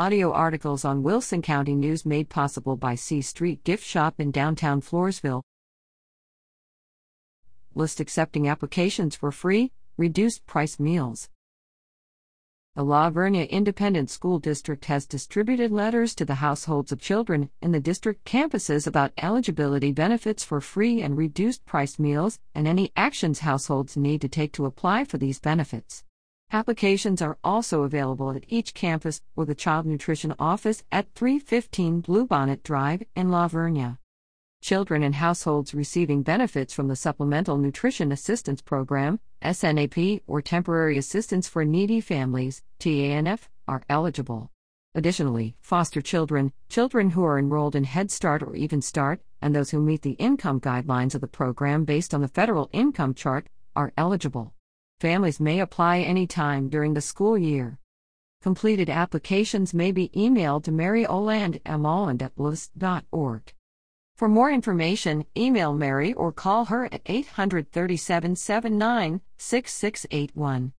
Audio articles on Wilson County News made possible by C Street Gift Shop in downtown Floresville. List accepting applications for free, reduced price meals. The La Vernia Independent School District has distributed letters to the households of children in the district campuses about eligibility benefits for free and reduced price meals and any actions households need to take to apply for these benefits. Applications are also available at each campus or the Child Nutrition Office at 315 Bluebonnet Drive in La Vernia. Children and households receiving benefits from the Supplemental Nutrition Assistance Program, SNAP, or Temporary Assistance for Needy Families, TANF, are eligible. Additionally, foster children, children who are enrolled in Head Start or Even Start, and those who meet the income guidelines of the program based on the federal income chart are eligible. Families may apply anytime during the school year. Completed applications may be emailed to Mary Oland at. For more information, email Mary or call her at 837 79 6681.